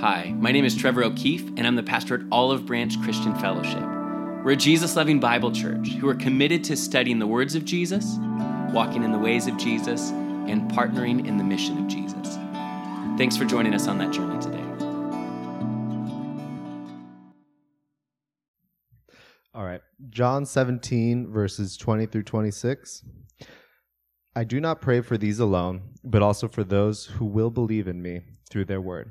Hi, my name is Trevor O'Keefe, and I'm the pastor at Olive Branch Christian Fellowship. We're a Jesus loving Bible church who are committed to studying the words of Jesus, walking in the ways of Jesus, and partnering in the mission of Jesus. Thanks for joining us on that journey today. All right. John 17, verses 20 through 26. I do not pray for these alone, but also for those who will believe in me through their word,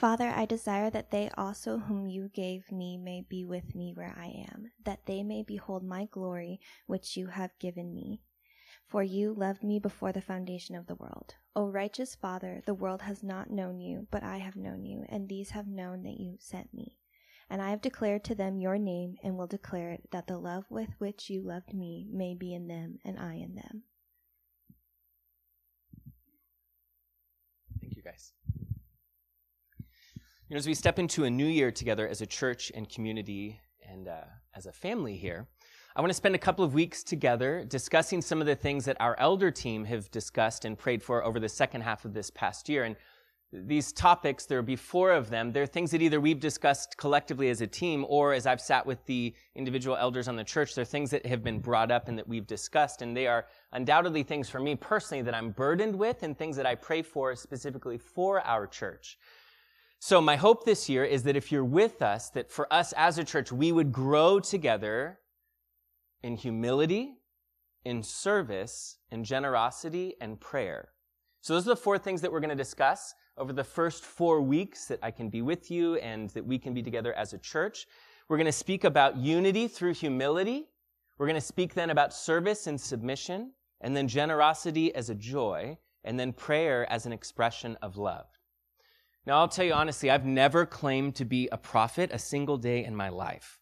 Father, I desire that they also whom you gave me may be with me where I am, that they may behold my glory which you have given me. For you loved me before the foundation of the world. O righteous Father, the world has not known you, but I have known you, and these have known that you sent me. And I have declared to them your name, and will declare it, that the love with which you loved me may be in them, and I in them. Thank you, guys. You know, as we step into a new year together as a church and community and uh, as a family here, I want to spend a couple of weeks together discussing some of the things that our elder team have discussed and prayed for over the second half of this past year. And these topics, there will be four of them. They're things that either we've discussed collectively as a team or as I've sat with the individual elders on the church, they're things that have been brought up and that we've discussed. And they are undoubtedly things for me personally that I'm burdened with and things that I pray for specifically for our church. So my hope this year is that if you're with us, that for us as a church, we would grow together in humility, in service, in generosity, and prayer. So those are the four things that we're going to discuss over the first four weeks that I can be with you and that we can be together as a church. We're going to speak about unity through humility. We're going to speak then about service and submission, and then generosity as a joy, and then prayer as an expression of love. Now, I'll tell you honestly, I've never claimed to be a prophet a single day in my life,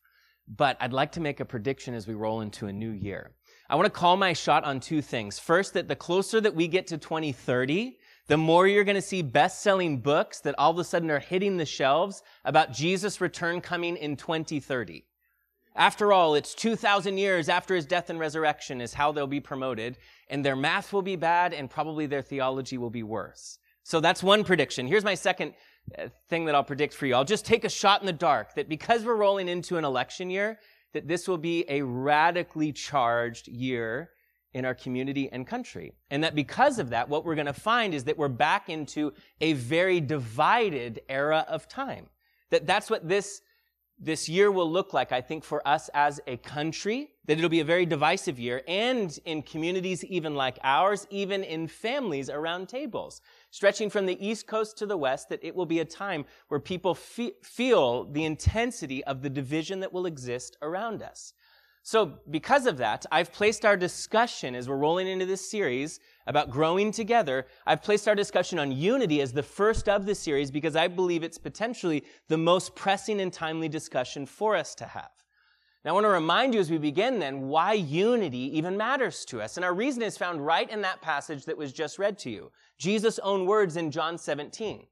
but I'd like to make a prediction as we roll into a new year. I want to call my shot on two things. First, that the closer that we get to 2030, the more you're going to see best-selling books that all of a sudden are hitting the shelves about Jesus' return coming in 2030. After all, it's 2,000 years after his death and resurrection is how they'll be promoted, and their math will be bad, and probably their theology will be worse. So that's one prediction. Here's my second uh, thing that I'll predict for you. I'll just take a shot in the dark that because we're rolling into an election year, that this will be a radically charged year in our community and country. And that because of that, what we're going to find is that we're back into a very divided era of time. That that's what this, this year will look like, I think, for us as a country, that it'll be a very divisive year and in communities even like ours, even in families around tables. Stretching from the East Coast to the West, that it will be a time where people fe- feel the intensity of the division that will exist around us. So, because of that, I've placed our discussion as we're rolling into this series about growing together, I've placed our discussion on unity as the first of the series because I believe it's potentially the most pressing and timely discussion for us to have. Now, I want to remind you as we begin then why unity even matters to us. And our reason is found right in that passage that was just read to you. Jesus' own words in John 17.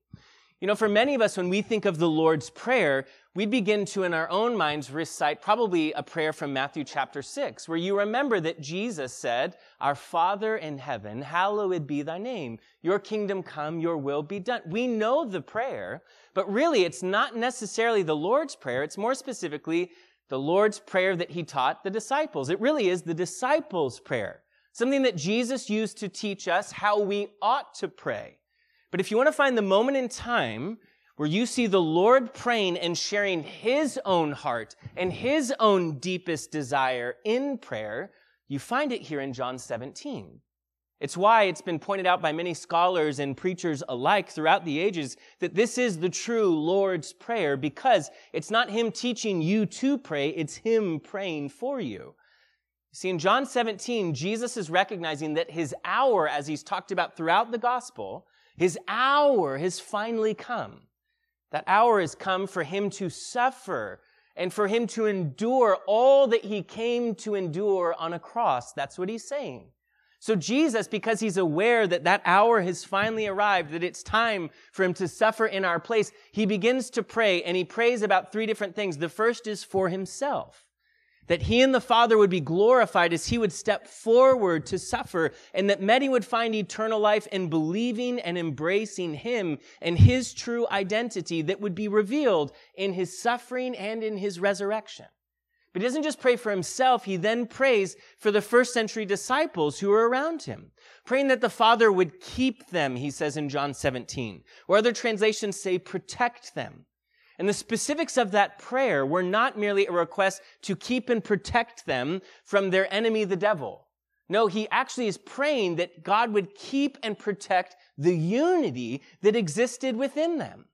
You know, for many of us, when we think of the Lord's Prayer, we begin to, in our own minds, recite probably a prayer from Matthew chapter 6, where you remember that Jesus said, Our Father in heaven, hallowed be thy name. Your kingdom come, your will be done. We know the prayer, but really it's not necessarily the Lord's Prayer. It's more specifically the Lord's Prayer that he taught the disciples. It really is the disciples' prayer, something that Jesus used to teach us how we ought to pray. But if you want to find the moment in time where you see the Lord praying and sharing his own heart and his own deepest desire in prayer, you find it here in John 17. It's why it's been pointed out by many scholars and preachers alike throughout the ages that this is the true Lord's Prayer because it's not Him teaching you to pray, it's Him praying for you. See, in John 17, Jesus is recognizing that His hour, as He's talked about throughout the gospel, His hour has finally come. That hour has come for him to suffer and for him to endure all that he came to endure on a cross. That's what he's saying. So Jesus, because he's aware that that hour has finally arrived, that it's time for him to suffer in our place, he begins to pray and he prays about three different things. The first is for himself that he and the Father would be glorified as he would step forward to suffer, and that many would find eternal life in believing and embracing him and his true identity that would be revealed in his suffering and in his resurrection. But he doesn't just pray for himself, he then prays for the first century disciples who are around him, praying that the Father would keep them, he says in John 17, or other translations say protect them. And the specifics of that prayer were not merely a request to keep and protect them from their enemy, the devil. No, he actually is praying that God would keep and protect the unity that existed within them.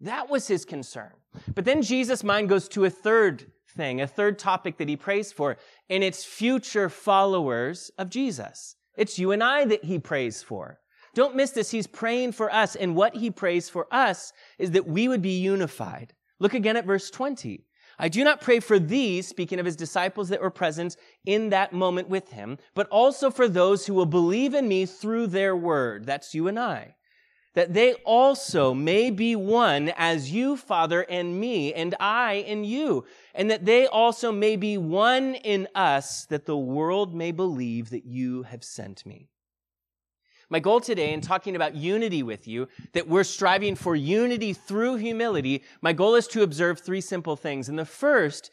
That was his concern. But then Jesus' mind goes to a third thing, a third topic that he prays for, and it's future followers of Jesus. It's you and I that he prays for. Don't miss this. He's praying for us. And what he prays for us is that we would be unified. Look again at verse 20. I do not pray for these, speaking of his disciples that were present in that moment with him, but also for those who will believe in me through their word. That's you and I. That they also may be one as you, Father, and me, and I in you, and that they also may be one in us, that the world may believe that you have sent me. My goal today in talking about unity with you, that we're striving for unity through humility, my goal is to observe three simple things. And the first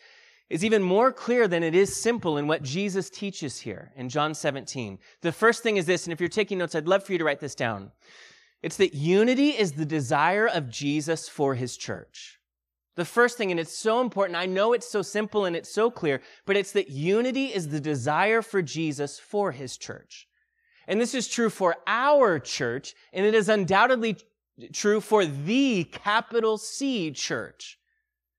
is even more clear than it is simple in what Jesus teaches here in John 17. The first thing is this, and if you're taking notes, I'd love for you to write this down. It's that unity is the desire of Jesus for his church. The first thing, and it's so important, I know it's so simple and it's so clear, but it's that unity is the desire for Jesus for his church. And this is true for our church, and it is undoubtedly true for the capital C church.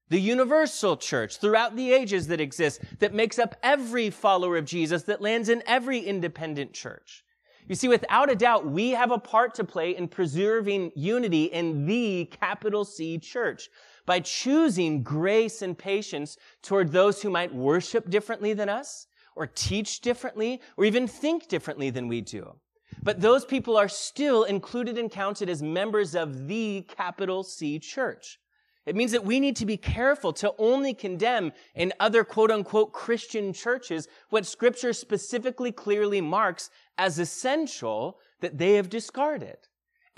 The universal church throughout the ages that exists, that makes up every follower of Jesus, that lands in every independent church. You see, without a doubt, we have a part to play in preserving unity in the capital C church by choosing grace and patience toward those who might worship differently than us, or teach differently or even think differently than we do. But those people are still included and counted as members of the capital C church. It means that we need to be careful to only condemn in other quote unquote Christian churches what scripture specifically clearly marks as essential that they have discarded.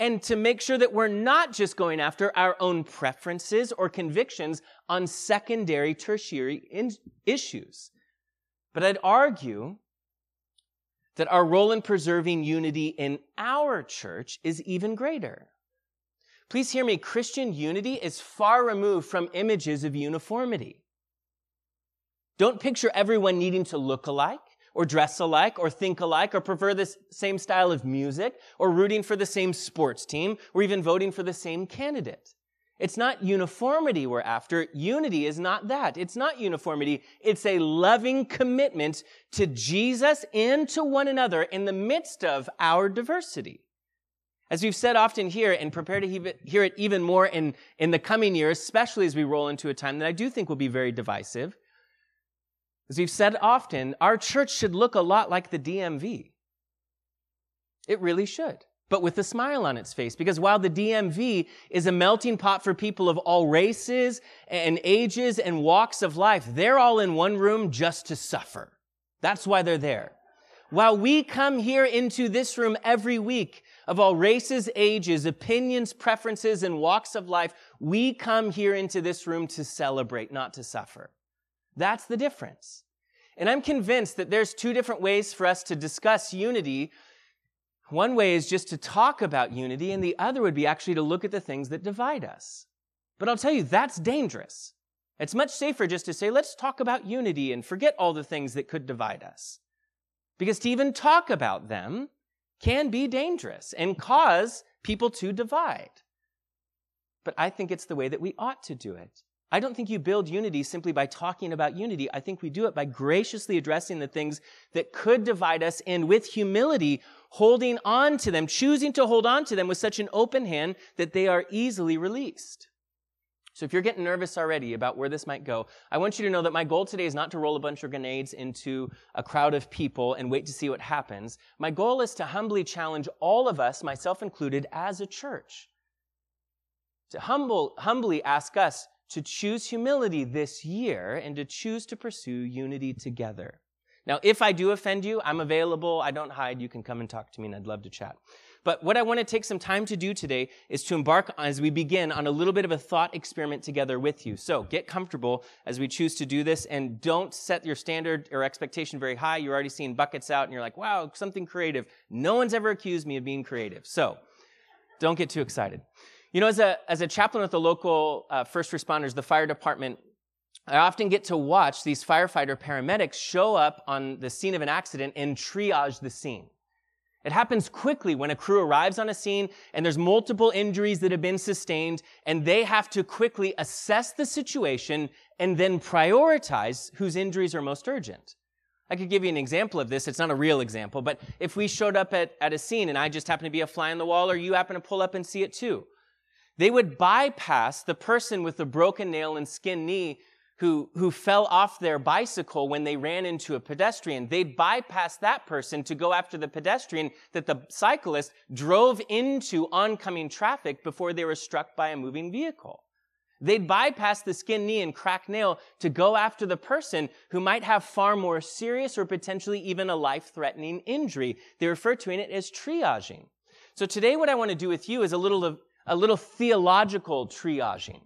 And to make sure that we're not just going after our own preferences or convictions on secondary, tertiary issues. But I'd argue that our role in preserving unity in our church is even greater. Please hear me. Christian unity is far removed from images of uniformity. Don't picture everyone needing to look alike or dress alike or think alike or prefer the same style of music or rooting for the same sports team or even voting for the same candidate. It's not uniformity we're after. Unity is not that. It's not uniformity. It's a loving commitment to Jesus and to one another in the midst of our diversity. As we've said often here and prepare to hear it even more in, in the coming years, especially as we roll into a time that I do think will be very divisive. As we've said often, our church should look a lot like the DMV. It really should but with a smile on its face. Because while the DMV is a melting pot for people of all races and ages and walks of life, they're all in one room just to suffer. That's why they're there. While we come here into this room every week of all races, ages, opinions, preferences, and walks of life, we come here into this room to celebrate, not to suffer. That's the difference. And I'm convinced that there's two different ways for us to discuss unity one way is just to talk about unity, and the other would be actually to look at the things that divide us. But I'll tell you, that's dangerous. It's much safer just to say, let's talk about unity and forget all the things that could divide us. Because to even talk about them can be dangerous and cause people to divide. But I think it's the way that we ought to do it. I don't think you build unity simply by talking about unity. I think we do it by graciously addressing the things that could divide us and with humility holding on to them, choosing to hold on to them with such an open hand that they are easily released. So if you're getting nervous already about where this might go, I want you to know that my goal today is not to roll a bunch of grenades into a crowd of people and wait to see what happens. My goal is to humbly challenge all of us, myself included, as a church. To humble, humbly ask us to choose humility this year and to choose to pursue unity together. Now, if I do offend you, I'm available. I don't hide. You can come and talk to me and I'd love to chat. But what I want to take some time to do today is to embark as we begin on a little bit of a thought experiment together with you. So get comfortable as we choose to do this and don't set your standard or expectation very high. You're already seeing buckets out and you're like, wow, something creative. No one's ever accused me of being creative. So don't get too excited. You know, as a, as a chaplain with the local uh, first responders, the fire department, I often get to watch these firefighter paramedics show up on the scene of an accident and triage the scene. It happens quickly when a crew arrives on a scene and there's multiple injuries that have been sustained and they have to quickly assess the situation and then prioritize whose injuries are most urgent. I could give you an example of this. It's not a real example, but if we showed up at, at a scene and I just happen to be a fly on the wall or you happen to pull up and see it too, they would bypass the person with the broken nail and skin knee who, who fell off their bicycle when they ran into a pedestrian. They'd bypass that person to go after the pedestrian that the cyclist drove into oncoming traffic before they were struck by a moving vehicle. They'd bypass the skin knee and crack nail to go after the person who might have far more serious or potentially even a life-threatening injury. They refer to it as triaging. So today what I want to do with you is a little of, a little theological triaging.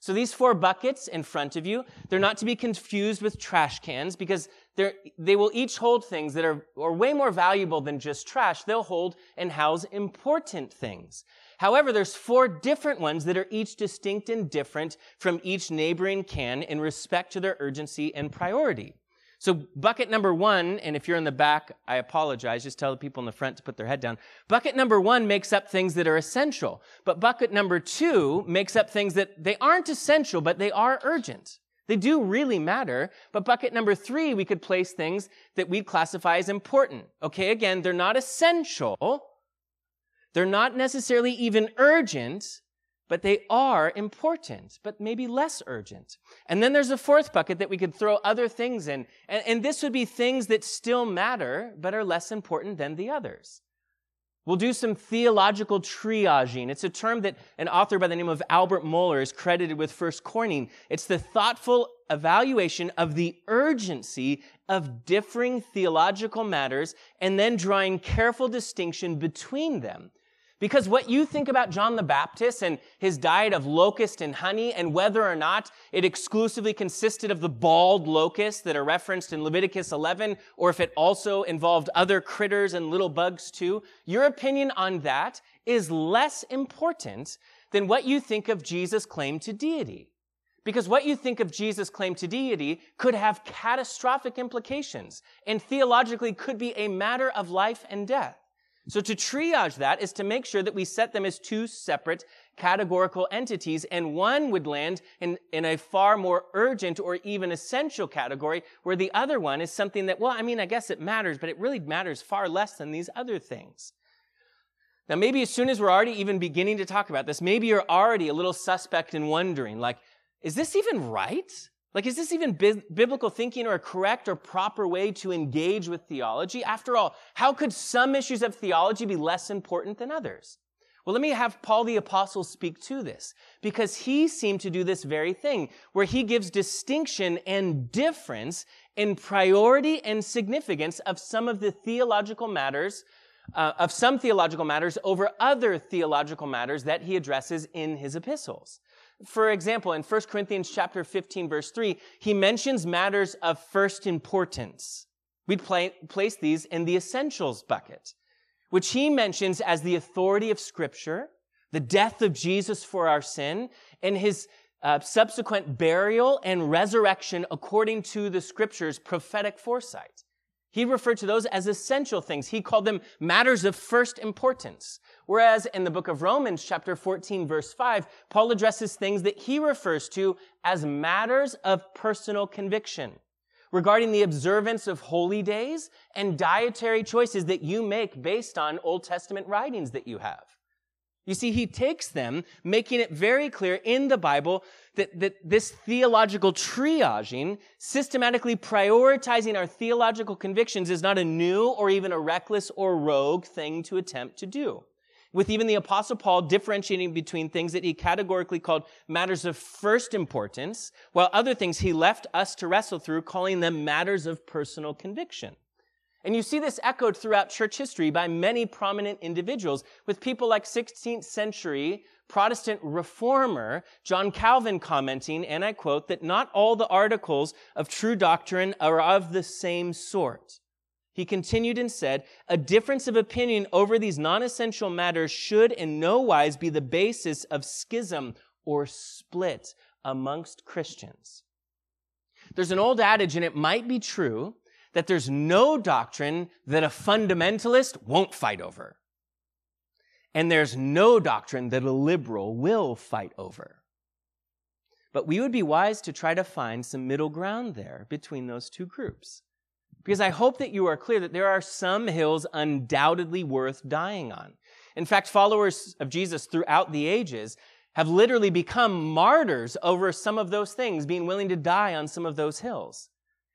So these four buckets in front of you, they're not to be confused with trash cans because they will each hold things that are, are way more valuable than just trash. They'll hold and house important things. However, there's four different ones that are each distinct and different from each neighboring can in respect to their urgency and priority. So bucket number one, and if you're in the back, I apologize. Just tell the people in the front to put their head down. Bucket number one makes up things that are essential. But bucket number two makes up things that they aren't essential, but they are urgent. They do really matter. But bucket number three, we could place things that we'd classify as important. Okay, again, they're not essential. They're not necessarily even urgent, but they are important, but maybe less urgent. And then there's a fourth bucket that we could throw other things in. And, and, this would be things that still matter, but are less important than the others. We'll do some theological triaging. It's a term that an author by the name of Albert Mohler is credited with first coining. It's the thoughtful evaluation of the urgency of differing theological matters and then drawing careful distinction between them. Because what you think about John the Baptist and his diet of locust and honey, and whether or not it exclusively consisted of the bald locusts that are referenced in Leviticus 11, or if it also involved other critters and little bugs too, your opinion on that is less important than what you think of Jesus' claim to deity. Because what you think of Jesus' claim to deity could have catastrophic implications and theologically could be a matter of life and death. So to triage that is to make sure that we set them as two separate categorical entities, and one would land in, in a far more urgent or even essential category, where the other one is something that, well, I mean, I guess it matters, but it really matters far less than these other things. Now, maybe as soon as we're already even beginning to talk about this, maybe you're already a little suspect and wondering, like, is this even right? Like, is this even bi- biblical thinking or a correct or proper way to engage with theology? After all, how could some issues of theology be less important than others? Well, let me have Paul the Apostle speak to this because he seemed to do this very thing where he gives distinction and difference in priority and significance of some of the theological matters, uh, of some theological matters over other theological matters that he addresses in his epistles. For example, in 1 Corinthians chapter 15 verse 3, he mentions matters of first importance. We'd place these in the essentials bucket, which he mentions as the authority of scripture, the death of Jesus for our sin, and his uh, subsequent burial and resurrection according to the scriptures prophetic foresight. He referred to those as essential things. He called them matters of first importance. Whereas in the book of Romans, chapter 14, verse 5, Paul addresses things that he refers to as matters of personal conviction regarding the observance of holy days and dietary choices that you make based on Old Testament writings that you have. You see, he takes them, making it very clear in the Bible that, that this theological triaging, systematically prioritizing our theological convictions, is not a new or even a reckless or rogue thing to attempt to do. With even the Apostle Paul differentiating between things that he categorically called matters of first importance, while other things he left us to wrestle through, calling them matters of personal conviction. And you see this echoed throughout church history by many prominent individuals, with people like 16th century Protestant reformer John Calvin commenting, and I quote, that not all the articles of true doctrine are of the same sort. He continued and said, a difference of opinion over these non-essential matters should in no wise be the basis of schism or split amongst Christians. There's an old adage, and it might be true, that there's no doctrine that a fundamentalist won't fight over. And there's no doctrine that a liberal will fight over. But we would be wise to try to find some middle ground there between those two groups. Because I hope that you are clear that there are some hills undoubtedly worth dying on. In fact, followers of Jesus throughout the ages have literally become martyrs over some of those things, being willing to die on some of those hills.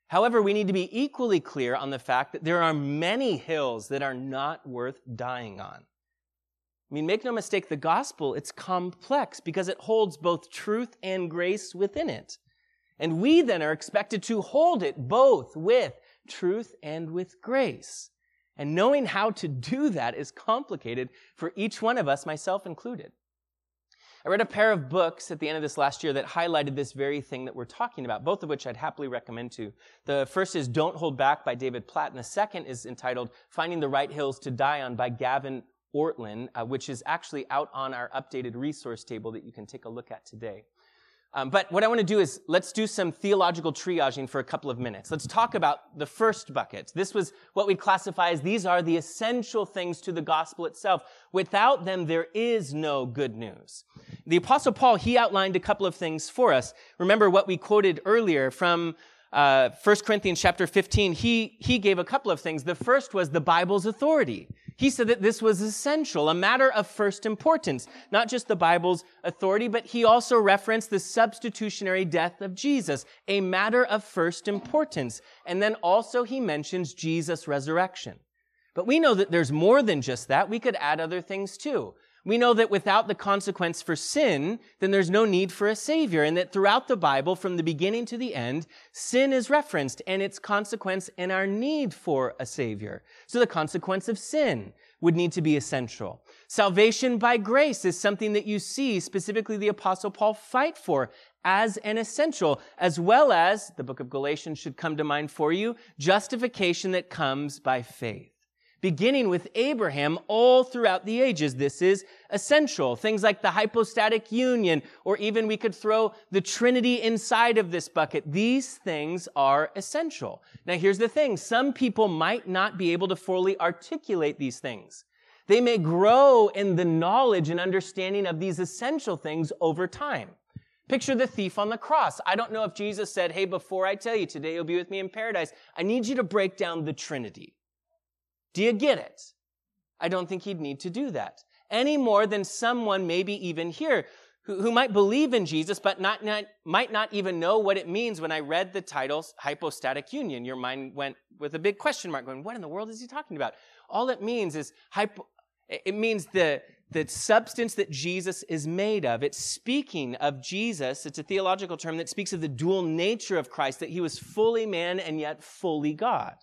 However, we need to be equally clear on the fact that there are many hills that are not worth dying on. I mean, make no mistake, the gospel, it's complex because it holds both truth and grace within it. And we then are expected to hold it both with truth and with grace. And knowing how to do that is complicated for each one of us, myself included. I read a pair of books at the end of this last year that highlighted this very thing that we're talking about, both of which I'd happily recommend to. The first is Don't Hold Back by David Platt, and the second is entitled Finding the Right Hills to Die on by Gavin Ortlund, uh, which is actually out on our updated resource table that you can take a look at today. Um, but what I want to do is let's do some theological triaging for a couple of minutes. Let's talk about the first bucket. This was what we'd classify as these are the essential things to the gospel itself. Without them, there is no good news. The apostle Paul, he outlined a couple of things for us. Remember what we quoted earlier from uh, 1 Corinthians chapter 15. He, he gave a couple of things. The first was the Bible's authority. He said that this was essential, a matter of first importance, not just the Bible's authority, but he also referenced the substitutionary death of Jesus, a matter of first importance. And then also he mentions Jesus' resurrection. But we know that there's more than just that. We could add other things too. We know that without the consequence for sin, then there's no need for a savior. And that throughout the Bible, from the beginning to the end, sin is referenced and its consequence and our need for a savior. So the consequence of sin would need to be essential. Salvation by grace is something that you see specifically the apostle Paul fight for as an essential, as well as the book of Galatians should come to mind for you, justification that comes by faith beginning with Abraham all throughout the ages. This is essential. Things like the hypostatic union, or even we could throw the Trinity inside of this bucket. These things are essential. Now here's the thing. Some people might not be able to fully articulate these things. They may grow in the knowledge and understanding of these essential things over time. Picture the thief on the cross. I don't know if Jesus said, Hey, before I tell you today you'll be with me in paradise, I need you to break down the Trinity. Do you get it? I don't think he'd need to do that any more than someone maybe even here who, who might believe in Jesus, but not, not, might not even know what it means when I read the titles hypostatic union. Your mind went with a big question mark going, what in the world is he talking about? All it means is hypo, it means the, the substance that Jesus is made of. It's speaking of Jesus. It's a theological term that speaks of the dual nature of Christ, that he was fully man and yet fully God.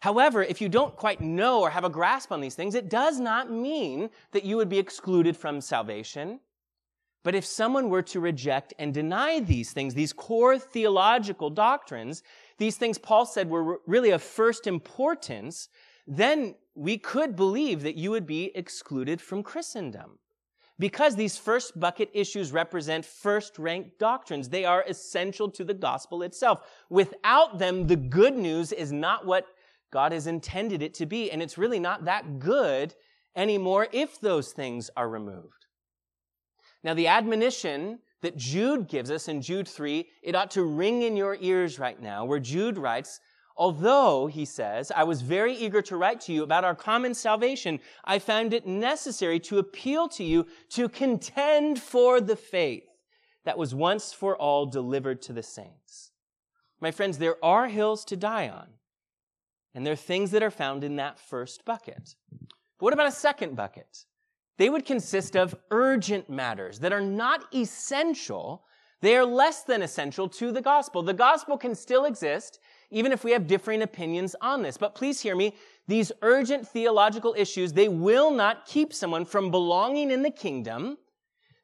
However, if you don't quite know or have a grasp on these things, it does not mean that you would be excluded from salvation. But if someone were to reject and deny these things, these core theological doctrines, these things Paul said were really of first importance, then we could believe that you would be excluded from Christendom. Because these first bucket issues represent first rank doctrines. They are essential to the gospel itself. Without them, the good news is not what God has intended it to be. And it's really not that good anymore if those things are removed. Now, the admonition that Jude gives us in Jude 3, it ought to ring in your ears right now, where Jude writes, Although, he says, I was very eager to write to you about our common salvation, I found it necessary to appeal to you to contend for the faith that was once for all delivered to the saints. My friends, there are hills to die on, and there are things that are found in that first bucket. But what about a second bucket? They would consist of urgent matters that are not essential. They are less than essential to the gospel. The gospel can still exist even if we have differing opinions on this. But please hear me. These urgent theological issues, they will not keep someone from belonging in the kingdom.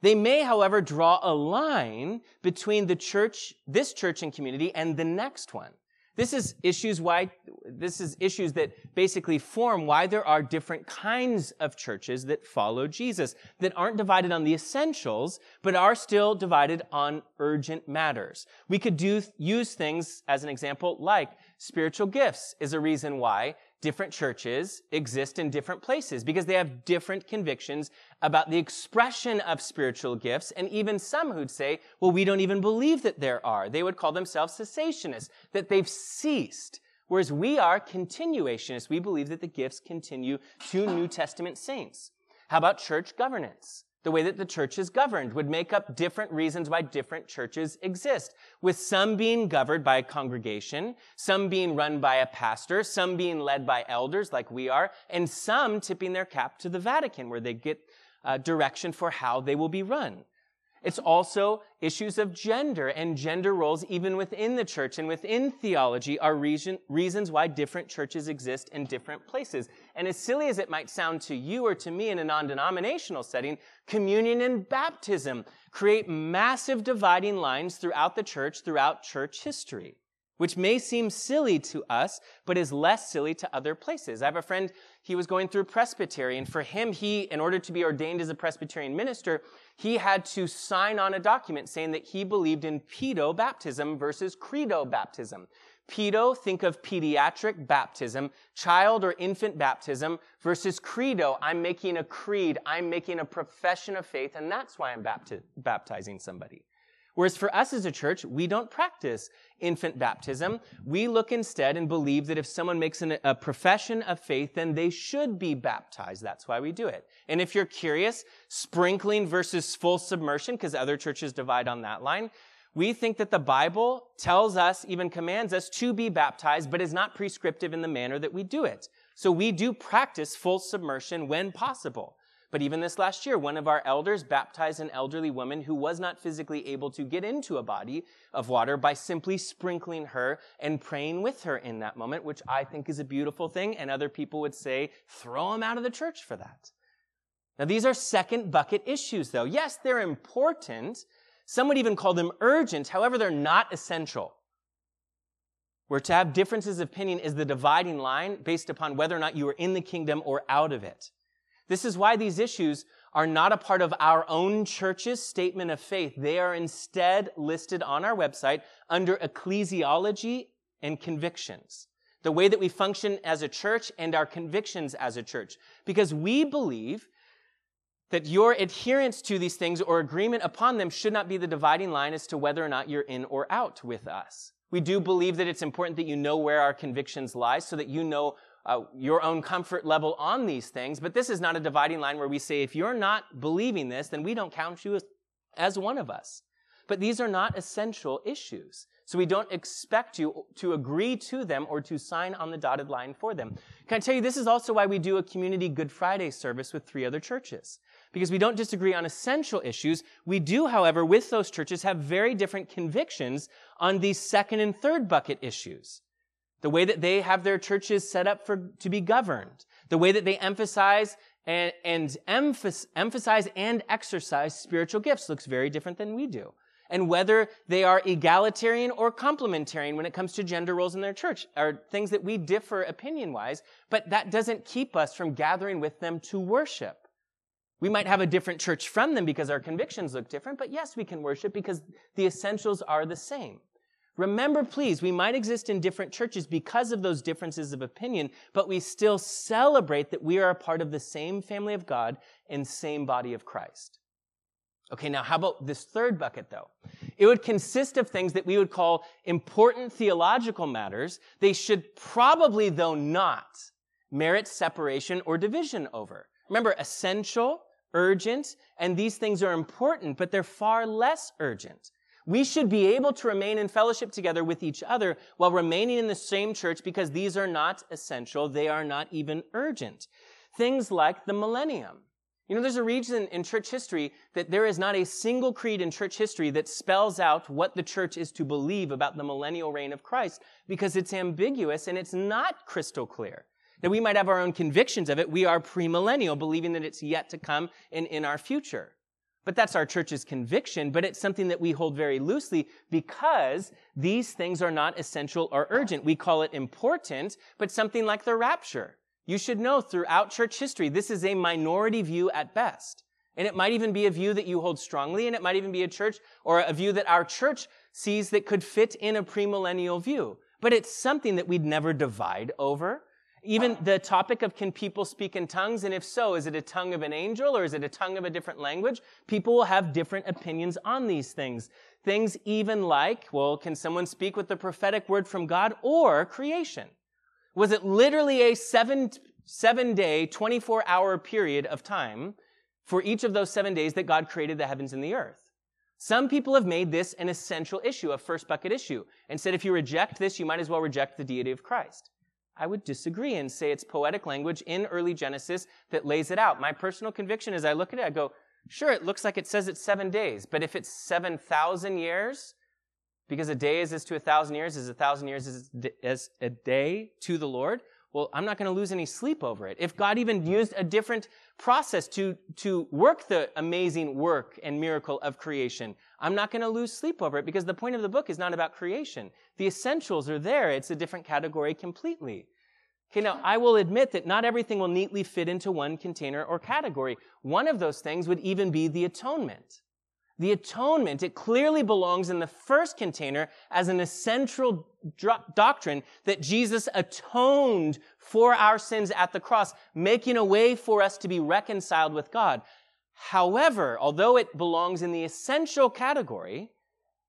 They may, however, draw a line between the church, this church and community, and the next one. This is issues why, this is issues that basically form why there are different kinds of churches that follow Jesus, that aren't divided on the essentials, but are still divided on urgent matters. We could do, use things as an example like spiritual gifts is a reason why different churches exist in different places because they have different convictions about the expression of spiritual gifts. And even some who'd say, well, we don't even believe that there are. They would call themselves cessationists, that they've ceased. Whereas we are continuationists. We believe that the gifts continue to New Testament saints. How about church governance? The way that the church is governed would make up different reasons why different churches exist, with some being governed by a congregation, some being run by a pastor, some being led by elders like we are, and some tipping their cap to the Vatican where they get uh, direction for how they will be run. It's also issues of gender and gender roles, even within the church and within theology, are reason, reasons why different churches exist in different places. And as silly as it might sound to you or to me in a non denominational setting, communion and baptism create massive dividing lines throughout the church, throughout church history, which may seem silly to us, but is less silly to other places. I have a friend, he was going through Presbytery, and for him, he, in order to be ordained as a Presbyterian minister, he had to sign on a document saying that he believed in pedo baptism versus credo baptism. Pedo, think of pediatric baptism, child or infant baptism versus credo. I'm making a creed. I'm making a profession of faith, and that's why I'm bapti- baptizing somebody. Whereas for us as a church, we don't practice infant baptism. We look instead and believe that if someone makes an, a profession of faith, then they should be baptized. That's why we do it. And if you're curious, sprinkling versus full submersion, because other churches divide on that line, we think that the Bible tells us, even commands us to be baptized, but is not prescriptive in the manner that we do it. So we do practice full submersion when possible. But even this last year, one of our elders baptized an elderly woman who was not physically able to get into a body of water by simply sprinkling her and praying with her in that moment, which I think is a beautiful thing. And other people would say, throw him out of the church for that. Now, these are second bucket issues, though. Yes, they're important. Some would even call them urgent. However, they're not essential. Where to have differences of opinion is the dividing line based upon whether or not you are in the kingdom or out of it. This is why these issues are not a part of our own church's statement of faith. They are instead listed on our website under ecclesiology and convictions. The way that we function as a church and our convictions as a church. Because we believe that your adherence to these things or agreement upon them should not be the dividing line as to whether or not you're in or out with us. We do believe that it's important that you know where our convictions lie so that you know uh, your own comfort level on these things. But this is not a dividing line where we say, if you're not believing this, then we don't count you as, as one of us. But these are not essential issues. So we don't expect you to agree to them or to sign on the dotted line for them. Can I tell you, this is also why we do a community Good Friday service with three other churches. Because we don't disagree on essential issues. We do, however, with those churches have very different convictions on these second and third bucket issues the way that they have their churches set up for, to be governed, the way that they emphasize and, and emphasize and exercise spiritual gifts looks very different than we do. And whether they are egalitarian or complementarian when it comes to gender roles in their church are things that we differ opinion wise, but that doesn't keep us from gathering with them to worship. We might have a different church from them because our convictions look different, but yes, we can worship because the essentials are the same. Remember, please, we might exist in different churches because of those differences of opinion, but we still celebrate that we are a part of the same family of God and same body of Christ. Okay, now how about this third bucket though? It would consist of things that we would call important theological matters. They should probably, though not, merit separation or division over. Remember, essential, urgent, and these things are important, but they're far less urgent. We should be able to remain in fellowship together with each other while remaining in the same church because these are not essential. They are not even urgent. Things like the millennium. You know, there's a reason in church history that there is not a single creed in church history that spells out what the church is to believe about the millennial reign of Christ because it's ambiguous and it's not crystal clear. Now, we might have our own convictions of it. We are premillennial, believing that it's yet to come and in our future. But that's our church's conviction, but it's something that we hold very loosely because these things are not essential or urgent. We call it important, but something like the rapture. You should know throughout church history, this is a minority view at best. And it might even be a view that you hold strongly, and it might even be a church or a view that our church sees that could fit in a premillennial view. But it's something that we'd never divide over. Even the topic of can people speak in tongues? And if so, is it a tongue of an angel or is it a tongue of a different language? People will have different opinions on these things. Things even like, well, can someone speak with the prophetic word from God or creation? Was it literally a seven, seven day, 24 hour period of time for each of those seven days that God created the heavens and the earth? Some people have made this an essential issue, a first bucket issue, and said if you reject this, you might as well reject the deity of Christ. I would disagree and say it's poetic language in early Genesis that lays it out. My personal conviction as I look at it, I go, sure, it looks like it says it's seven days, but if it's 7,000 years, because a day is as to a thousand years, as a thousand years is as a day to the Lord, well, I'm not going to lose any sleep over it. If God even used a different process to, to work the amazing work and miracle of creation, I'm not going to lose sleep over it because the point of the book is not about creation. The essentials are there. It's a different category completely. Okay, now I will admit that not everything will neatly fit into one container or category. One of those things would even be the atonement. The atonement, it clearly belongs in the first container as an essential doctrine that Jesus atoned for our sins at the cross, making a way for us to be reconciled with God. However, although it belongs in the essential category,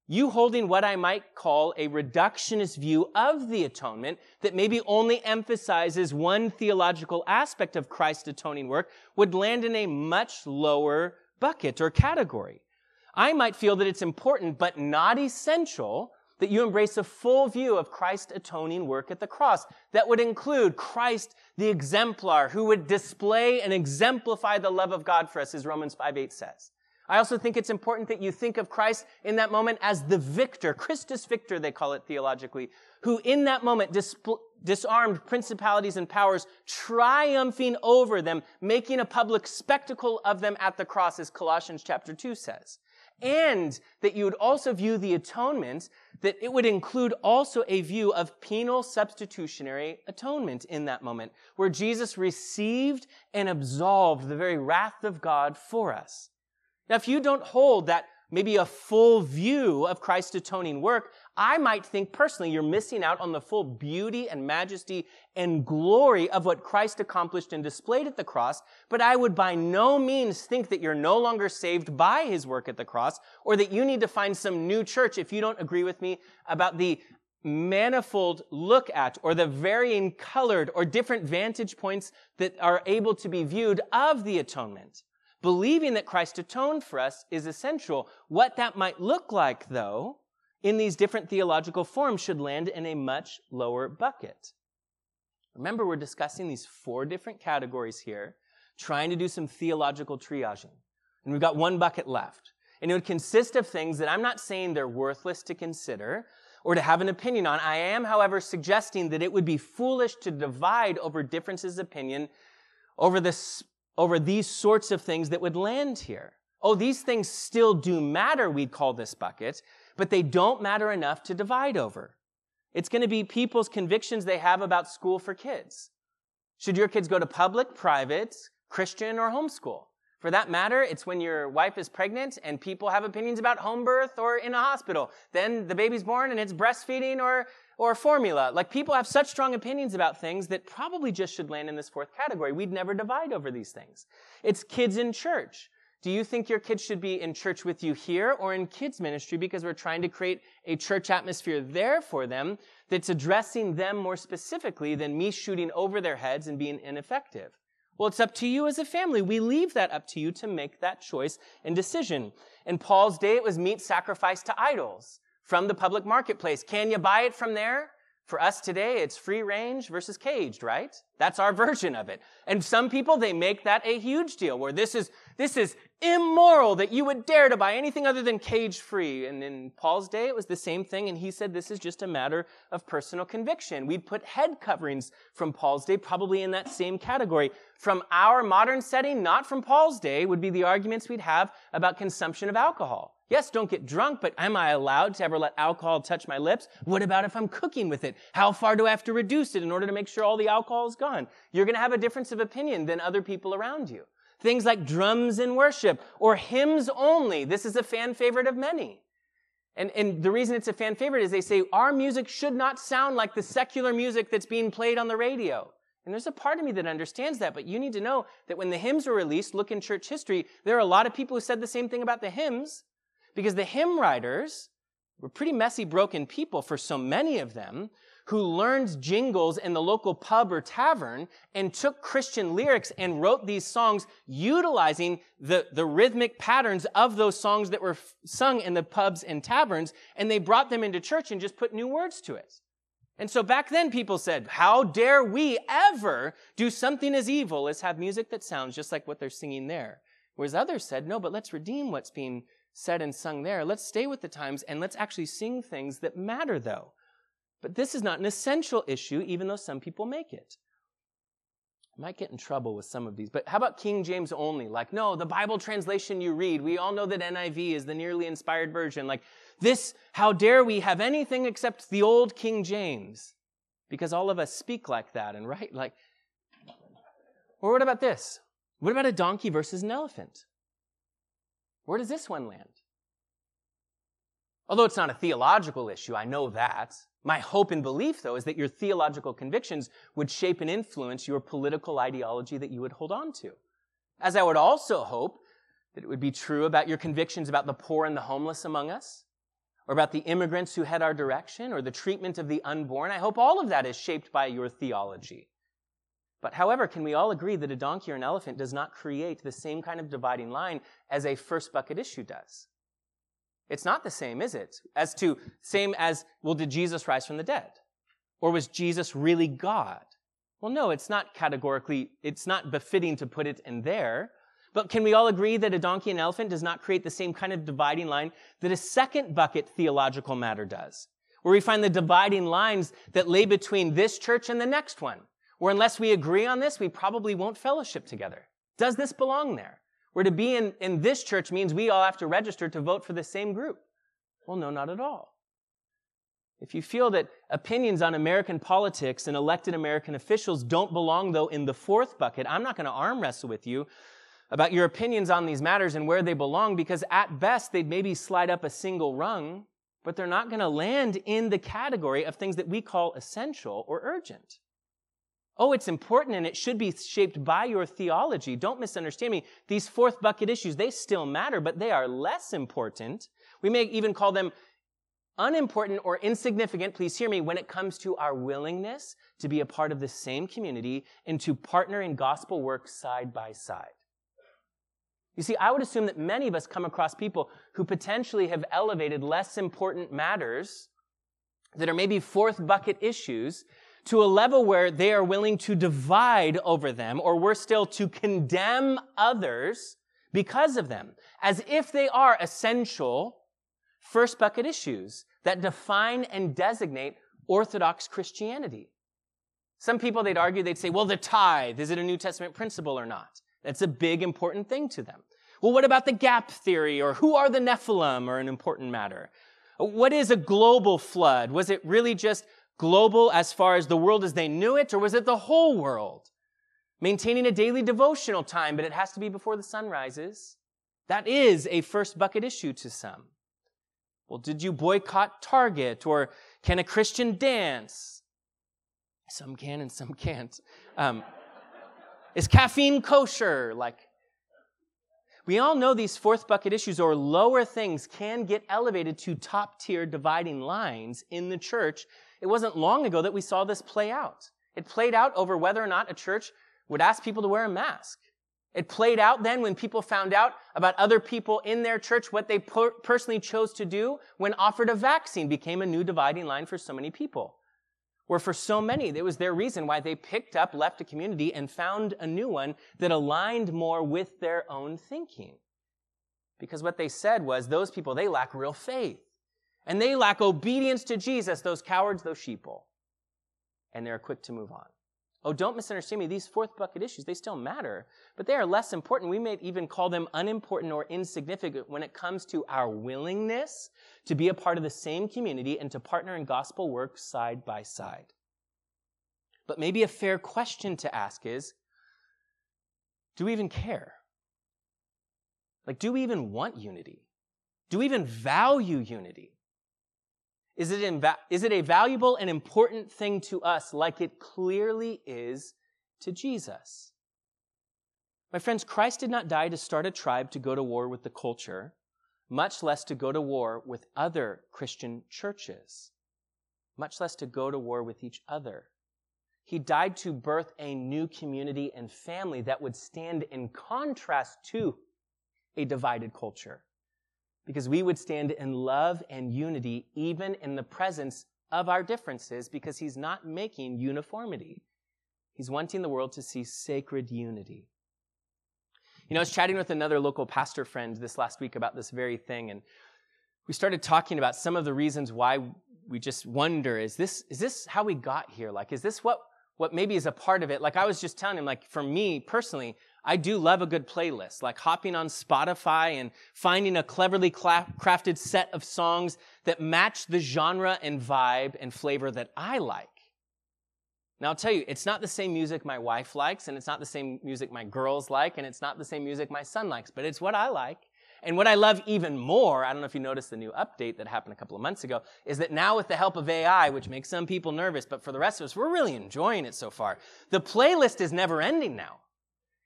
you holding what I might call a reductionist view of the atonement that maybe only emphasizes one theological aspect of Christ's atoning work would land in a much lower bucket or category. I might feel that it's important, but not essential, that you embrace a full view of Christ's atoning work at the cross. That would include Christ, the exemplar, who would display and exemplify the love of God for us, as Romans 5 8 says. I also think it's important that you think of Christ in that moment as the victor, Christus victor, they call it theologically, who in that moment displ- disarmed principalities and powers, triumphing over them, making a public spectacle of them at the cross, as Colossians chapter 2 says and that you would also view the atonement, that it would include also a view of penal substitutionary atonement in that moment, where Jesus received and absolved the very wrath of God for us. Now, if you don't hold that maybe a full view of Christ's atoning work, I might think personally you're missing out on the full beauty and majesty and glory of what Christ accomplished and displayed at the cross, but I would by no means think that you're no longer saved by his work at the cross or that you need to find some new church if you don't agree with me about the manifold look at or the varying colored or different vantage points that are able to be viewed of the atonement. Believing that Christ atoned for us is essential. What that might look like, though, in these different theological forms should land in a much lower bucket. Remember, we're discussing these four different categories here, trying to do some theological triaging. And we've got one bucket left. And it would consist of things that I'm not saying they're worthless to consider or to have an opinion on. I am, however, suggesting that it would be foolish to divide over differences of opinion over this over these sorts of things that would land here. Oh, these things still do matter, we'd call this bucket, but they don't matter enough to divide over. It's going to be people's convictions they have about school for kids. Should your kids go to public, private, Christian, or homeschool? For that matter, it's when your wife is pregnant and people have opinions about home birth or in a hospital. Then the baby's born and it's breastfeeding or or formula. Like people have such strong opinions about things that probably just should land in this fourth category. We'd never divide over these things. It's kids in church. Do you think your kids should be in church with you here or in kids ministry because we're trying to create a church atmosphere there for them that's addressing them more specifically than me shooting over their heads and being ineffective? Well, it's up to you as a family. We leave that up to you to make that choice and decision. In Paul's day, it was meat sacrificed to idols from the public marketplace. Can you buy it from there? For us today, it's free range versus caged, right? That's our version of it. And some people, they make that a huge deal where this is, this is immoral that you would dare to buy anything other than cage free. And in Paul's day, it was the same thing. And he said this is just a matter of personal conviction. We'd put head coverings from Paul's day probably in that same category. From our modern setting, not from Paul's day, would be the arguments we'd have about consumption of alcohol. Yes, don't get drunk, but am I allowed to ever let alcohol touch my lips? What about if I'm cooking with it? How far do I have to reduce it in order to make sure all the alcohol is gone? You're going to have a difference of opinion than other people around you. Things like drums in worship or hymns only. This is a fan favorite of many. And, and the reason it's a fan favorite is they say our music should not sound like the secular music that's being played on the radio. And there's a part of me that understands that, but you need to know that when the hymns were released, look in church history, there are a lot of people who said the same thing about the hymns because the hymn writers were pretty messy, broken people for so many of them who learned jingles in the local pub or tavern and took Christian lyrics and wrote these songs utilizing the, the rhythmic patterns of those songs that were f- sung in the pubs and taverns, and they brought them into church and just put new words to it. And so back then people said, how dare we ever do something as evil as have music that sounds just like what they're singing there? Whereas others said, no, but let's redeem what's being said and sung there. Let's stay with the times and let's actually sing things that matter, though. But this is not an essential issue, even though some people make it. I might get in trouble with some of these, but how about King James only? Like, no, the Bible translation you read, we all know that NIV is the nearly inspired version. Like, this, how dare we have anything except the old King James? Because all of us speak like that and write like. Or what about this? What about a donkey versus an elephant? Where does this one land? Although it's not a theological issue, I know that. My hope and belief, though, is that your theological convictions would shape and influence your political ideology that you would hold on to. As I would also hope that it would be true about your convictions about the poor and the homeless among us, or about the immigrants who head our direction, or the treatment of the unborn. I hope all of that is shaped by your theology. But however, can we all agree that a donkey or an elephant does not create the same kind of dividing line as a first bucket issue does? It's not the same, is it? As to, same as, well, did Jesus rise from the dead? Or was Jesus really God? Well, no, it's not categorically, it's not befitting to put it in there. But can we all agree that a donkey and elephant does not create the same kind of dividing line that a second bucket theological matter does? Where we find the dividing lines that lay between this church and the next one or unless we agree on this, we probably won't fellowship together. Does this belong there? Where to be in, in this church means we all have to register to vote for the same group. Well, no, not at all. If you feel that opinions on American politics and elected American officials don't belong, though, in the fourth bucket, I'm not going to arm wrestle with you about your opinions on these matters and where they belong because at best they'd maybe slide up a single rung, but they're not going to land in the category of things that we call essential or urgent. Oh, it's important and it should be shaped by your theology. Don't misunderstand me. These fourth bucket issues, they still matter, but they are less important. We may even call them unimportant or insignificant, please hear me, when it comes to our willingness to be a part of the same community and to partner in gospel work side by side. You see, I would assume that many of us come across people who potentially have elevated less important matters that are maybe fourth bucket issues to a level where they are willing to divide over them, or worse still, to condemn others because of them, as if they are essential first bucket issues that define and designate Orthodox Christianity. Some people, they'd argue, they'd say, well, the tithe, is it a New Testament principle or not? That's a big, important thing to them. Well, what about the gap theory, or who are the Nephilim, or an important matter? What is a global flood? Was it really just global as far as the world as they knew it, or was it the whole world? Maintaining a daily devotional time, but it has to be before the sun rises. That is a first bucket issue to some. Well, did you boycott Target, or can a Christian dance? Some can and some can't. Um, is caffeine kosher? Like, we all know these fourth bucket issues or lower things can get elevated to top tier dividing lines in the church. It wasn't long ago that we saw this play out. It played out over whether or not a church would ask people to wear a mask. It played out then when people found out about other people in their church, what they per- personally chose to do when offered a vaccine became a new dividing line for so many people. Where for so many, it was their reason why they picked up, left a community, and found a new one that aligned more with their own thinking. Because what they said was, those people, they lack real faith. And they lack obedience to Jesus, those cowards, those sheeple. And they're quick to move on. Oh, don't misunderstand me. These fourth bucket issues, they still matter, but they are less important. We may even call them unimportant or insignificant when it comes to our willingness to be a part of the same community and to partner in gospel work side by side. But maybe a fair question to ask is, do we even care? Like, do we even want unity? Do we even value unity? Is it, is it a valuable and important thing to us like it clearly is to Jesus? My friends, Christ did not die to start a tribe to go to war with the culture, much less to go to war with other Christian churches, much less to go to war with each other. He died to birth a new community and family that would stand in contrast to a divided culture because we would stand in love and unity even in the presence of our differences because he's not making uniformity. He's wanting the world to see sacred unity. You know, I was chatting with another local pastor friend this last week about this very thing, and we started talking about some of the reasons why we just wonder is this, is this how we got here? Like, is this what, what maybe is a part of it? Like, I was just telling him, like, for me personally, I do love a good playlist, like hopping on Spotify and finding a cleverly crafted set of songs that match the genre and vibe and flavor that I like. Now, I'll tell you, it's not the same music my wife likes, and it's not the same music my girls like, and it's not the same music my son likes, but it's what I like. And what I love even more, I don't know if you noticed the new update that happened a couple of months ago, is that now with the help of AI, which makes some people nervous, but for the rest of us, we're really enjoying it so far. The playlist is never ending now.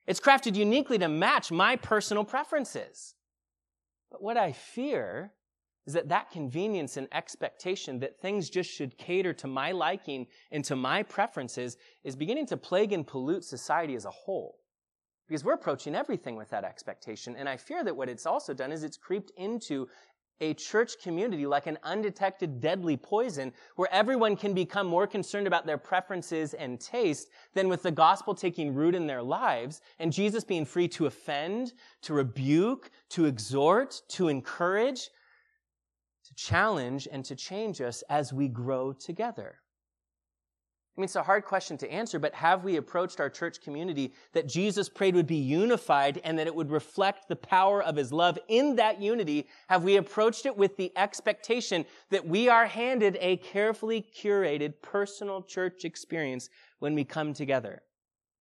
It's crafted uniquely to match my personal preferences. But what I fear is that that convenience and expectation that things just should cater to my liking and to my preferences is beginning to plague and pollute society as a whole. Because we're approaching everything with that expectation. And I fear that what it's also done is it's creeped into a church community like an undetected deadly poison where everyone can become more concerned about their preferences and taste than with the gospel taking root in their lives and Jesus being free to offend, to rebuke, to exhort, to encourage, to challenge, and to change us as we grow together. I mean, it's a hard question to answer, but have we approached our church community that Jesus prayed would be unified and that it would reflect the power of his love in that unity? Have we approached it with the expectation that we are handed a carefully curated personal church experience when we come together?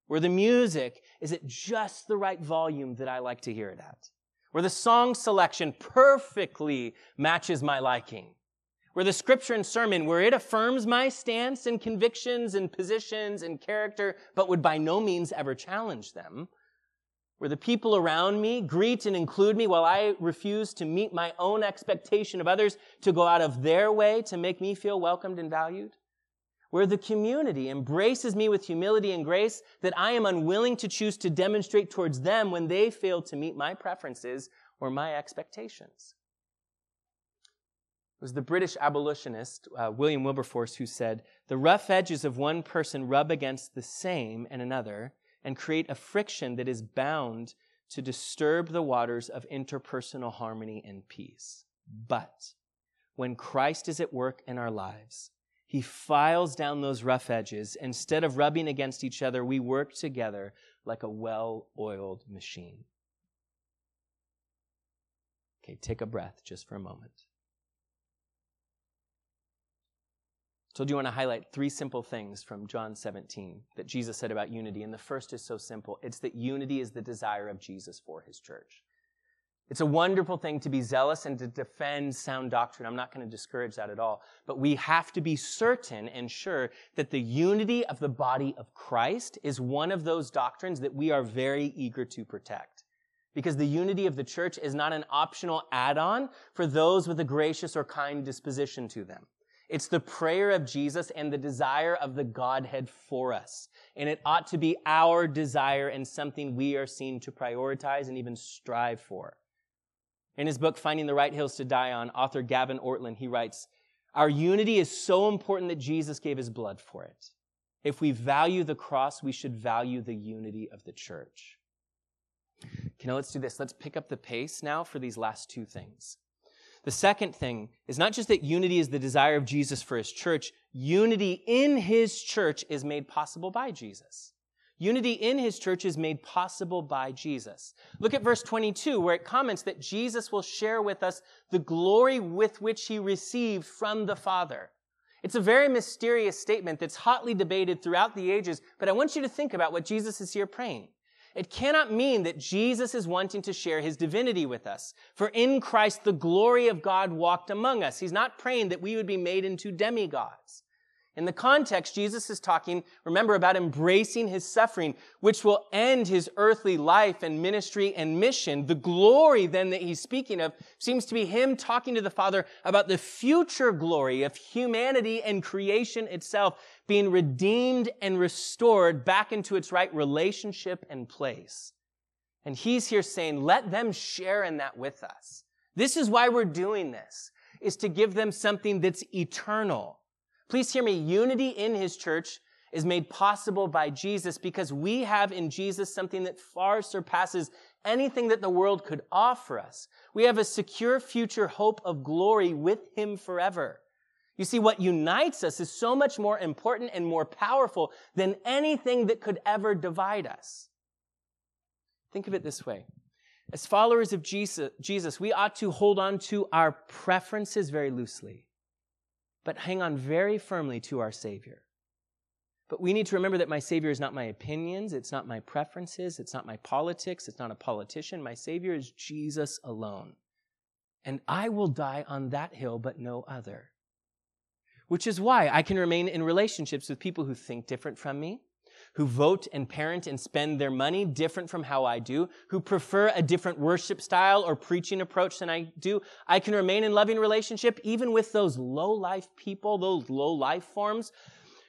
Where the music is at just the right volume that I like to hear it at? Where the song selection perfectly matches my liking? Where the scripture and sermon, where it affirms my stance and convictions and positions and character, but would by no means ever challenge them, where the people around me greet and include me while I refuse to meet my own expectation of others to go out of their way to make me feel welcomed and valued, where the community embraces me with humility and grace that I am unwilling to choose to demonstrate towards them when they fail to meet my preferences or my expectations. It was the British abolitionist, uh, William Wilberforce, who said, The rough edges of one person rub against the same and another and create a friction that is bound to disturb the waters of interpersonal harmony and peace. But when Christ is at work in our lives, he files down those rough edges. Instead of rubbing against each other, we work together like a well oiled machine. Okay, take a breath just for a moment. So, do you want to highlight three simple things from John 17 that Jesus said about unity? And the first is so simple it's that unity is the desire of Jesus for his church. It's a wonderful thing to be zealous and to defend sound doctrine. I'm not going to discourage that at all. But we have to be certain and sure that the unity of the body of Christ is one of those doctrines that we are very eager to protect. because the unity of the church is not an optional add-on for those with a gracious or kind disposition to them. It's the prayer of Jesus and the desire of the Godhead for us. And it ought to be our desire and something we are seen to prioritize and even strive for. In his book, Finding the Right Hills to Die On, author Gavin Ortlund, he writes, Our unity is so important that Jesus gave his blood for it. If we value the cross, we should value the unity of the church. Okay, now let's do this. Let's pick up the pace now for these last two things. The second thing is not just that unity is the desire of Jesus for his church, unity in his church is made possible by Jesus. Unity in his church is made possible by Jesus. Look at verse 22 where it comments that Jesus will share with us the glory with which he received from the Father. It's a very mysterious statement that's hotly debated throughout the ages, but I want you to think about what Jesus is here praying. It cannot mean that Jesus is wanting to share his divinity with us. For in Christ, the glory of God walked among us. He's not praying that we would be made into demigods. In the context, Jesus is talking, remember, about embracing his suffering, which will end his earthly life and ministry and mission. The glory then that he's speaking of seems to be him talking to the Father about the future glory of humanity and creation itself being redeemed and restored back into its right relationship and place. And he's here saying, let them share in that with us. This is why we're doing this, is to give them something that's eternal Please hear me. Unity in his church is made possible by Jesus because we have in Jesus something that far surpasses anything that the world could offer us. We have a secure future hope of glory with him forever. You see, what unites us is so much more important and more powerful than anything that could ever divide us. Think of it this way. As followers of Jesus, we ought to hold on to our preferences very loosely but hang on very firmly to our Savior. But we need to remember that my Savior is not my opinions, it's not my preferences, it's not my politics, it's not a politician. My Savior is Jesus alone. And I will die on that hill, but no other. Which is why I can remain in relationships with people who think different from me, who vote and parent and spend their money different from how I do, who prefer a different worship style or preaching approach than I do. I can remain in loving relationship even with those low life people, those low life forms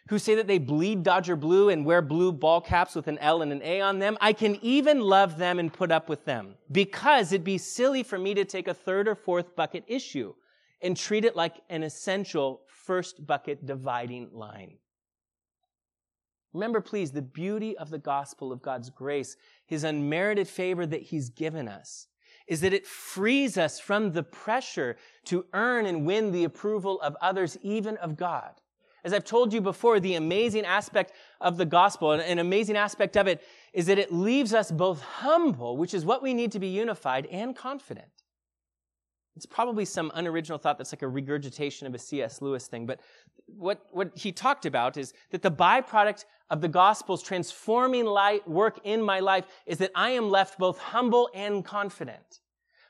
who say that they bleed Dodger blue and wear blue ball caps with an L and an A on them. I can even love them and put up with them because it'd be silly for me to take a third or fourth bucket issue and treat it like an essential first bucket dividing line. Remember, please, the beauty of the gospel of God's grace, his unmerited favor that he's given us, is that it frees us from the pressure to earn and win the approval of others, even of God. As I've told you before, the amazing aspect of the gospel, an amazing aspect of it, is that it leaves us both humble, which is what we need to be unified, and confident. It's probably some unoriginal thought that's like a regurgitation of a C.S. Lewis thing, but what, what he talked about is that the byproduct of the gospel's transforming light work in my life is that I am left both humble and confident.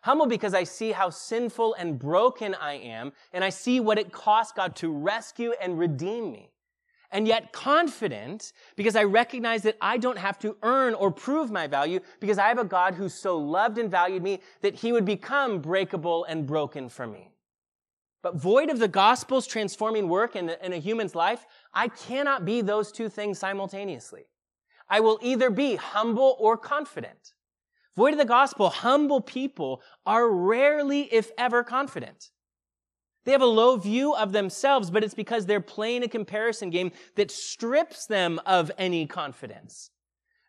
Humble because I see how sinful and broken I am, and I see what it cost God to rescue and redeem me and yet confident because I recognize that I don't have to earn or prove my value because I have a God who so loved and valued me that he would become breakable and broken for me. But void of the gospel's transforming work in, in a human's life, I cannot be those two things simultaneously. I will either be humble or confident. Void of the gospel, humble people are rarely, if ever, confident. They have a low view of themselves, but it's because they're playing a comparison game that strips them of any confidence.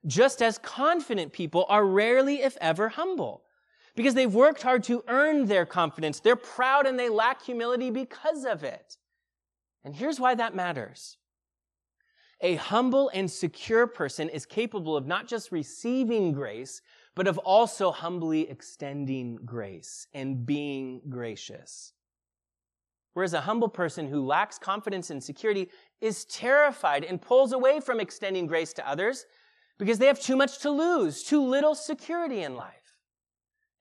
Just as confident people are rarely, if ever, humble. Because they've worked hard to earn their confidence. They're proud and they lack humility because of it. And here's why that matters. A humble and secure person is capable of not just receiving grace, but of also humbly extending grace and being gracious. Whereas a humble person who lacks confidence and security is terrified and pulls away from extending grace to others because they have too much to lose, too little security in life.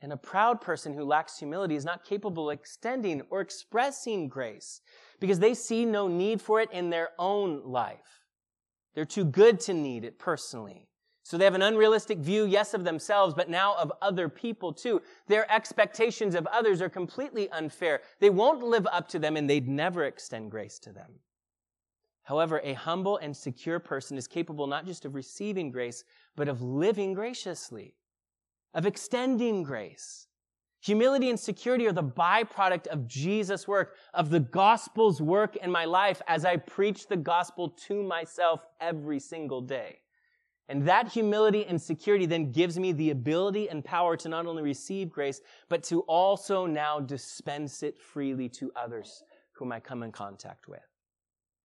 And a proud person who lacks humility is not capable of extending or expressing grace because they see no need for it in their own life. They're too good to need it personally. So they have an unrealistic view, yes, of themselves, but now of other people too. Their expectations of others are completely unfair. They won't live up to them and they'd never extend grace to them. However, a humble and secure person is capable not just of receiving grace, but of living graciously, of extending grace. Humility and security are the byproduct of Jesus' work, of the gospel's work in my life as I preach the gospel to myself every single day. And that humility and security then gives me the ability and power to not only receive grace, but to also now dispense it freely to others whom I come in contact with.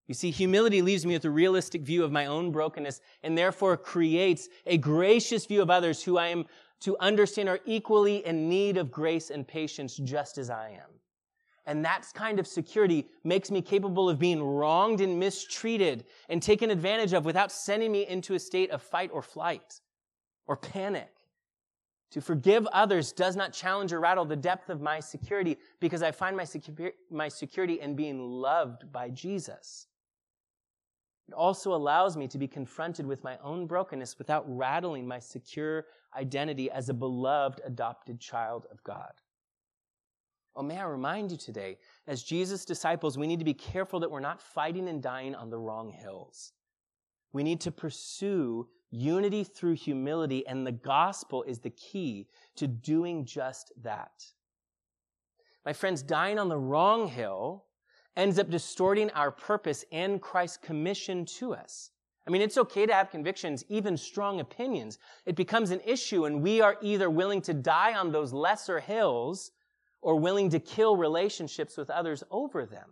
You see, humility leaves me with a realistic view of my own brokenness and therefore creates a gracious view of others who I am to understand are equally in need of grace and patience just as I am. And that kind of security makes me capable of being wronged and mistreated and taken advantage of without sending me into a state of fight or flight or panic. To forgive others does not challenge or rattle the depth of my security because I find my, secu- my security in being loved by Jesus. It also allows me to be confronted with my own brokenness without rattling my secure identity as a beloved adopted child of God. Oh, may I remind you today, as Jesus' disciples, we need to be careful that we're not fighting and dying on the wrong hills. We need to pursue unity through humility, and the gospel is the key to doing just that. My friends, dying on the wrong hill ends up distorting our purpose and Christ's commission to us. I mean, it's okay to have convictions, even strong opinions. It becomes an issue, and we are either willing to die on those lesser hills or willing to kill relationships with others over them.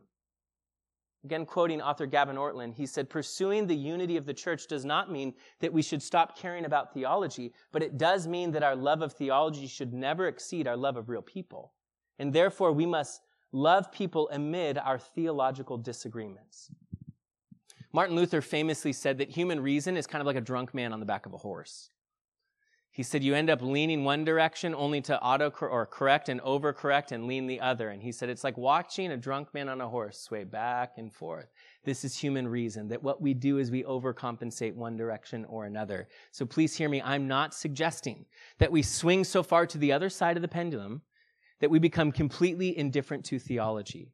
Again, quoting author Gavin Ortlund, he said, Pursuing the unity of the church does not mean that we should stop caring about theology, but it does mean that our love of theology should never exceed our love of real people. And therefore, we must love people amid our theological disagreements. Martin Luther famously said that human reason is kind of like a drunk man on the back of a horse. He said you end up leaning one direction only to auto or correct and overcorrect and lean the other. And he said it's like watching a drunk man on a horse sway back and forth. This is human reason that what we do is we overcompensate one direction or another. So please hear me. I'm not suggesting that we swing so far to the other side of the pendulum that we become completely indifferent to theology.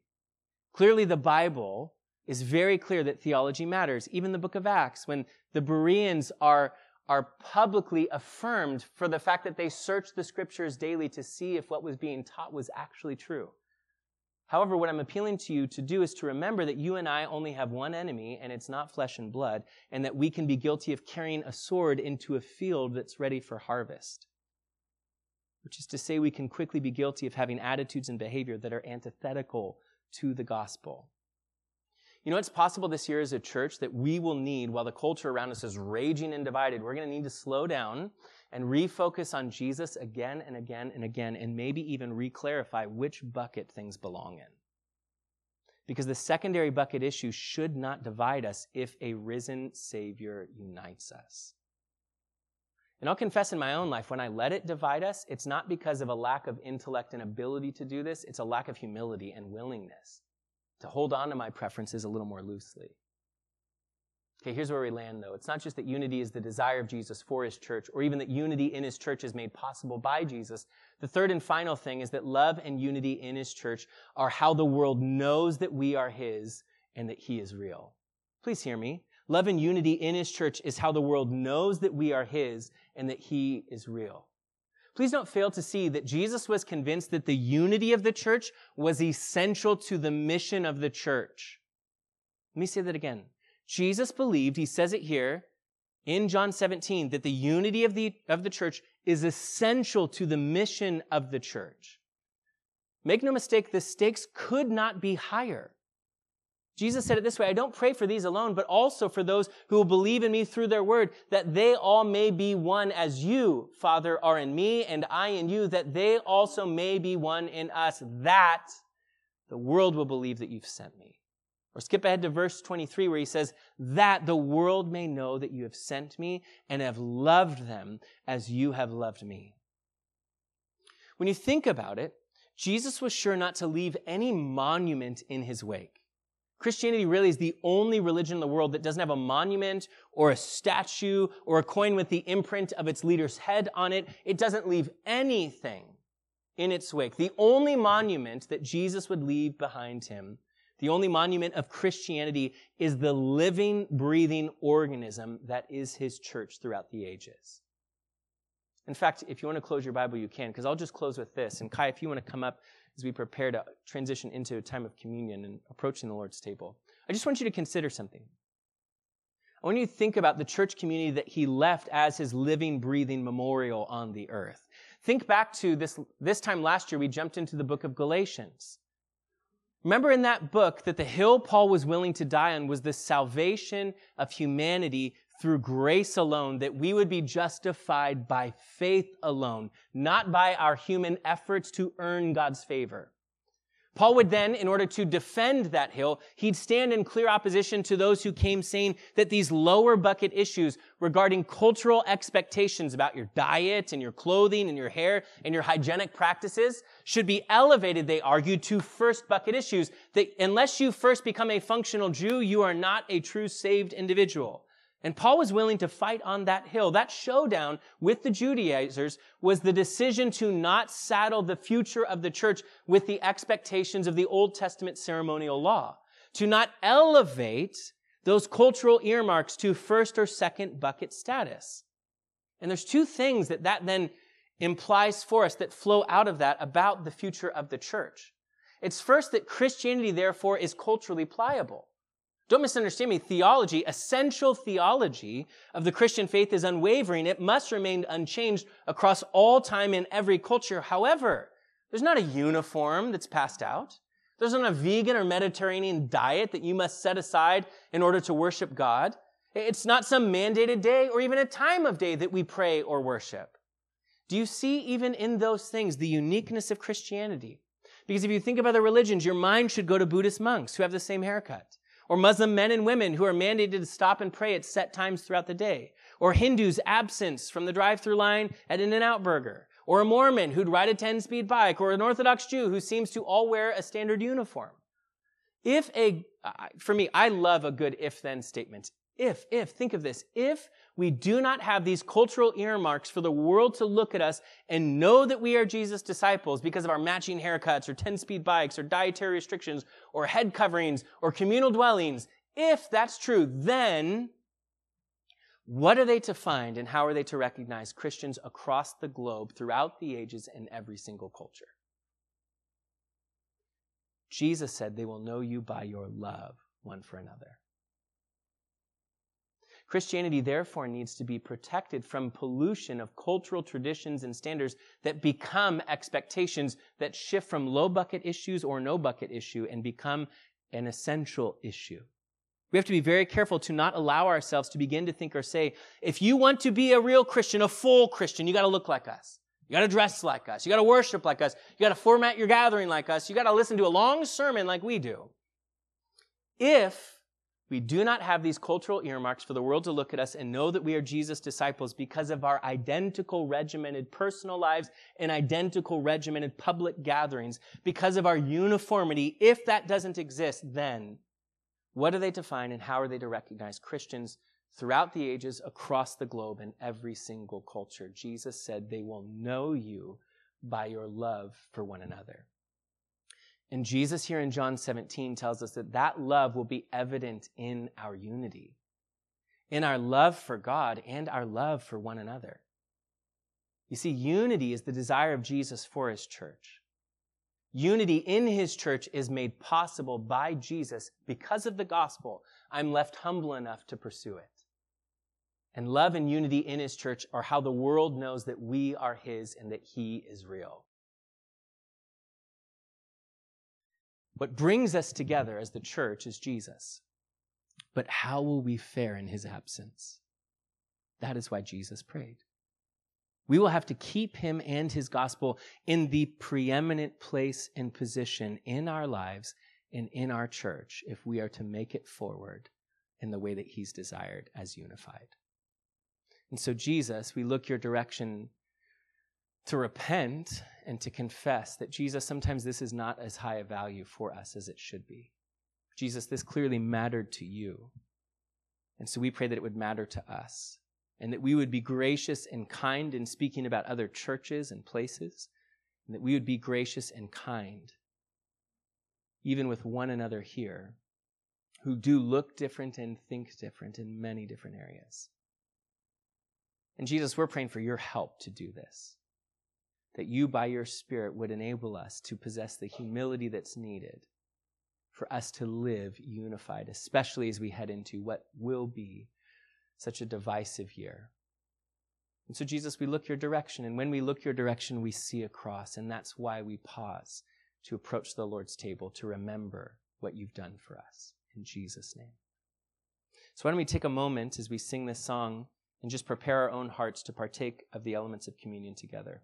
Clearly, the Bible is very clear that theology matters. Even the book of Acts, when the Bereans are are publicly affirmed for the fact that they searched the scriptures daily to see if what was being taught was actually true. However, what I'm appealing to you to do is to remember that you and I only have one enemy, and it's not flesh and blood, and that we can be guilty of carrying a sword into a field that's ready for harvest. Which is to say, we can quickly be guilty of having attitudes and behavior that are antithetical to the gospel. You know, it's possible this year as a church that we will need, while the culture around us is raging and divided, we're going to need to slow down and refocus on Jesus again and again and again, and maybe even reclarify which bucket things belong in. Because the secondary bucket issue should not divide us if a risen Savior unites us. And I'll confess in my own life, when I let it divide us, it's not because of a lack of intellect and ability to do this, it's a lack of humility and willingness to hold on to my preferences a little more loosely. Okay, here's where we land though. It's not just that unity is the desire of Jesus for his church, or even that unity in his church is made possible by Jesus. The third and final thing is that love and unity in his church are how the world knows that we are his and that he is real. Please hear me. Love and unity in his church is how the world knows that we are his and that he is real. Please don't fail to see that Jesus was convinced that the unity of the church was essential to the mission of the church. Let me say that again. Jesus believed, he says it here in John 17, that the unity of the, of the church is essential to the mission of the church. Make no mistake, the stakes could not be higher. Jesus said it this way, I don't pray for these alone, but also for those who will believe in me through their word, that they all may be one as you, Father, are in me and I in you, that they also may be one in us, that the world will believe that you've sent me. Or skip ahead to verse 23 where he says, that the world may know that you have sent me and have loved them as you have loved me. When you think about it, Jesus was sure not to leave any monument in his wake. Christianity really is the only religion in the world that doesn't have a monument or a statue or a coin with the imprint of its leader's head on it. It doesn't leave anything in its wake. The only monument that Jesus would leave behind him, the only monument of Christianity is the living, breathing organism that is his church throughout the ages. In fact, if you want to close your Bible, you can, because I'll just close with this. And Kai, if you want to come up as we prepare to transition into a time of communion and approaching the Lord's table, I just want you to consider something. I want you to think about the church community that he left as his living, breathing memorial on the earth. Think back to this, this time last year, we jumped into the book of Galatians. Remember in that book that the hill Paul was willing to die on was the salvation of humanity through grace alone, that we would be justified by faith alone, not by our human efforts to earn God's favor. Paul would then, in order to defend that hill, he'd stand in clear opposition to those who came saying that these lower bucket issues regarding cultural expectations about your diet and your clothing and your hair and your hygienic practices should be elevated, they argued, to first bucket issues. That unless you first become a functional Jew, you are not a true saved individual. And Paul was willing to fight on that hill. That showdown with the Judaizers was the decision to not saddle the future of the church with the expectations of the Old Testament ceremonial law, to not elevate those cultural earmarks to first or second bucket status. And there's two things that that then implies for us that flow out of that about the future of the church. It's first that Christianity, therefore, is culturally pliable. Don't misunderstand me. Theology, essential theology of the Christian faith is unwavering. It must remain unchanged across all time in every culture. However, there's not a uniform that's passed out. There's not a vegan or Mediterranean diet that you must set aside in order to worship God. It's not some mandated day or even a time of day that we pray or worship. Do you see even in those things the uniqueness of Christianity? Because if you think of other religions, your mind should go to Buddhist monks who have the same haircut or Muslim men and women who are mandated to stop and pray at set times throughout the day, or Hindus' absence from the drive-through line at In-N-Out Burger, or a Mormon who'd ride a 10-speed bike, or an Orthodox Jew who seems to all wear a standard uniform. If a, for me, I love a good if-then statement. If, if, think of this. If we do not have these cultural earmarks for the world to look at us and know that we are Jesus' disciples because of our matching haircuts or 10 speed bikes or dietary restrictions or head coverings or communal dwellings, if that's true, then what are they to find and how are they to recognize Christians across the globe throughout the ages in every single culture? Jesus said they will know you by your love one for another. Christianity, therefore, needs to be protected from pollution of cultural traditions and standards that become expectations that shift from low bucket issues or no bucket issue and become an essential issue. We have to be very careful to not allow ourselves to begin to think or say, if you want to be a real Christian, a full Christian, you got to look like us. You got to dress like us. You got to worship like us. You got to format your gathering like us. You got to listen to a long sermon like we do. If we do not have these cultural earmarks for the world to look at us and know that we are Jesus' disciples because of our identical regimented personal lives and identical regimented public gatherings, because of our uniformity. If that doesn't exist, then what are they to find and how are they to recognize Christians throughout the ages across the globe in every single culture? Jesus said they will know you by your love for one another. And Jesus here in John 17 tells us that that love will be evident in our unity, in our love for God and our love for one another. You see, unity is the desire of Jesus for his church. Unity in his church is made possible by Jesus because of the gospel. I'm left humble enough to pursue it. And love and unity in his church are how the world knows that we are his and that he is real. What brings us together as the church is Jesus. But how will we fare in his absence? That is why Jesus prayed. We will have to keep him and his gospel in the preeminent place and position in our lives and in our church if we are to make it forward in the way that he's desired as unified. And so, Jesus, we look your direction to repent and to confess that Jesus, sometimes this is not as high a value for us as it should be. Jesus, this clearly mattered to you. And so we pray that it would matter to us and that we would be gracious and kind in speaking about other churches and places, and that we would be gracious and kind even with one another here who do look different and think different in many different areas. And Jesus, we're praying for your help to do this. That you, by your Spirit, would enable us to possess the humility that's needed for us to live unified, especially as we head into what will be such a divisive year. And so, Jesus, we look your direction, and when we look your direction, we see a cross, and that's why we pause to approach the Lord's table to remember what you've done for us. In Jesus' name. So, why don't we take a moment as we sing this song and just prepare our own hearts to partake of the elements of communion together?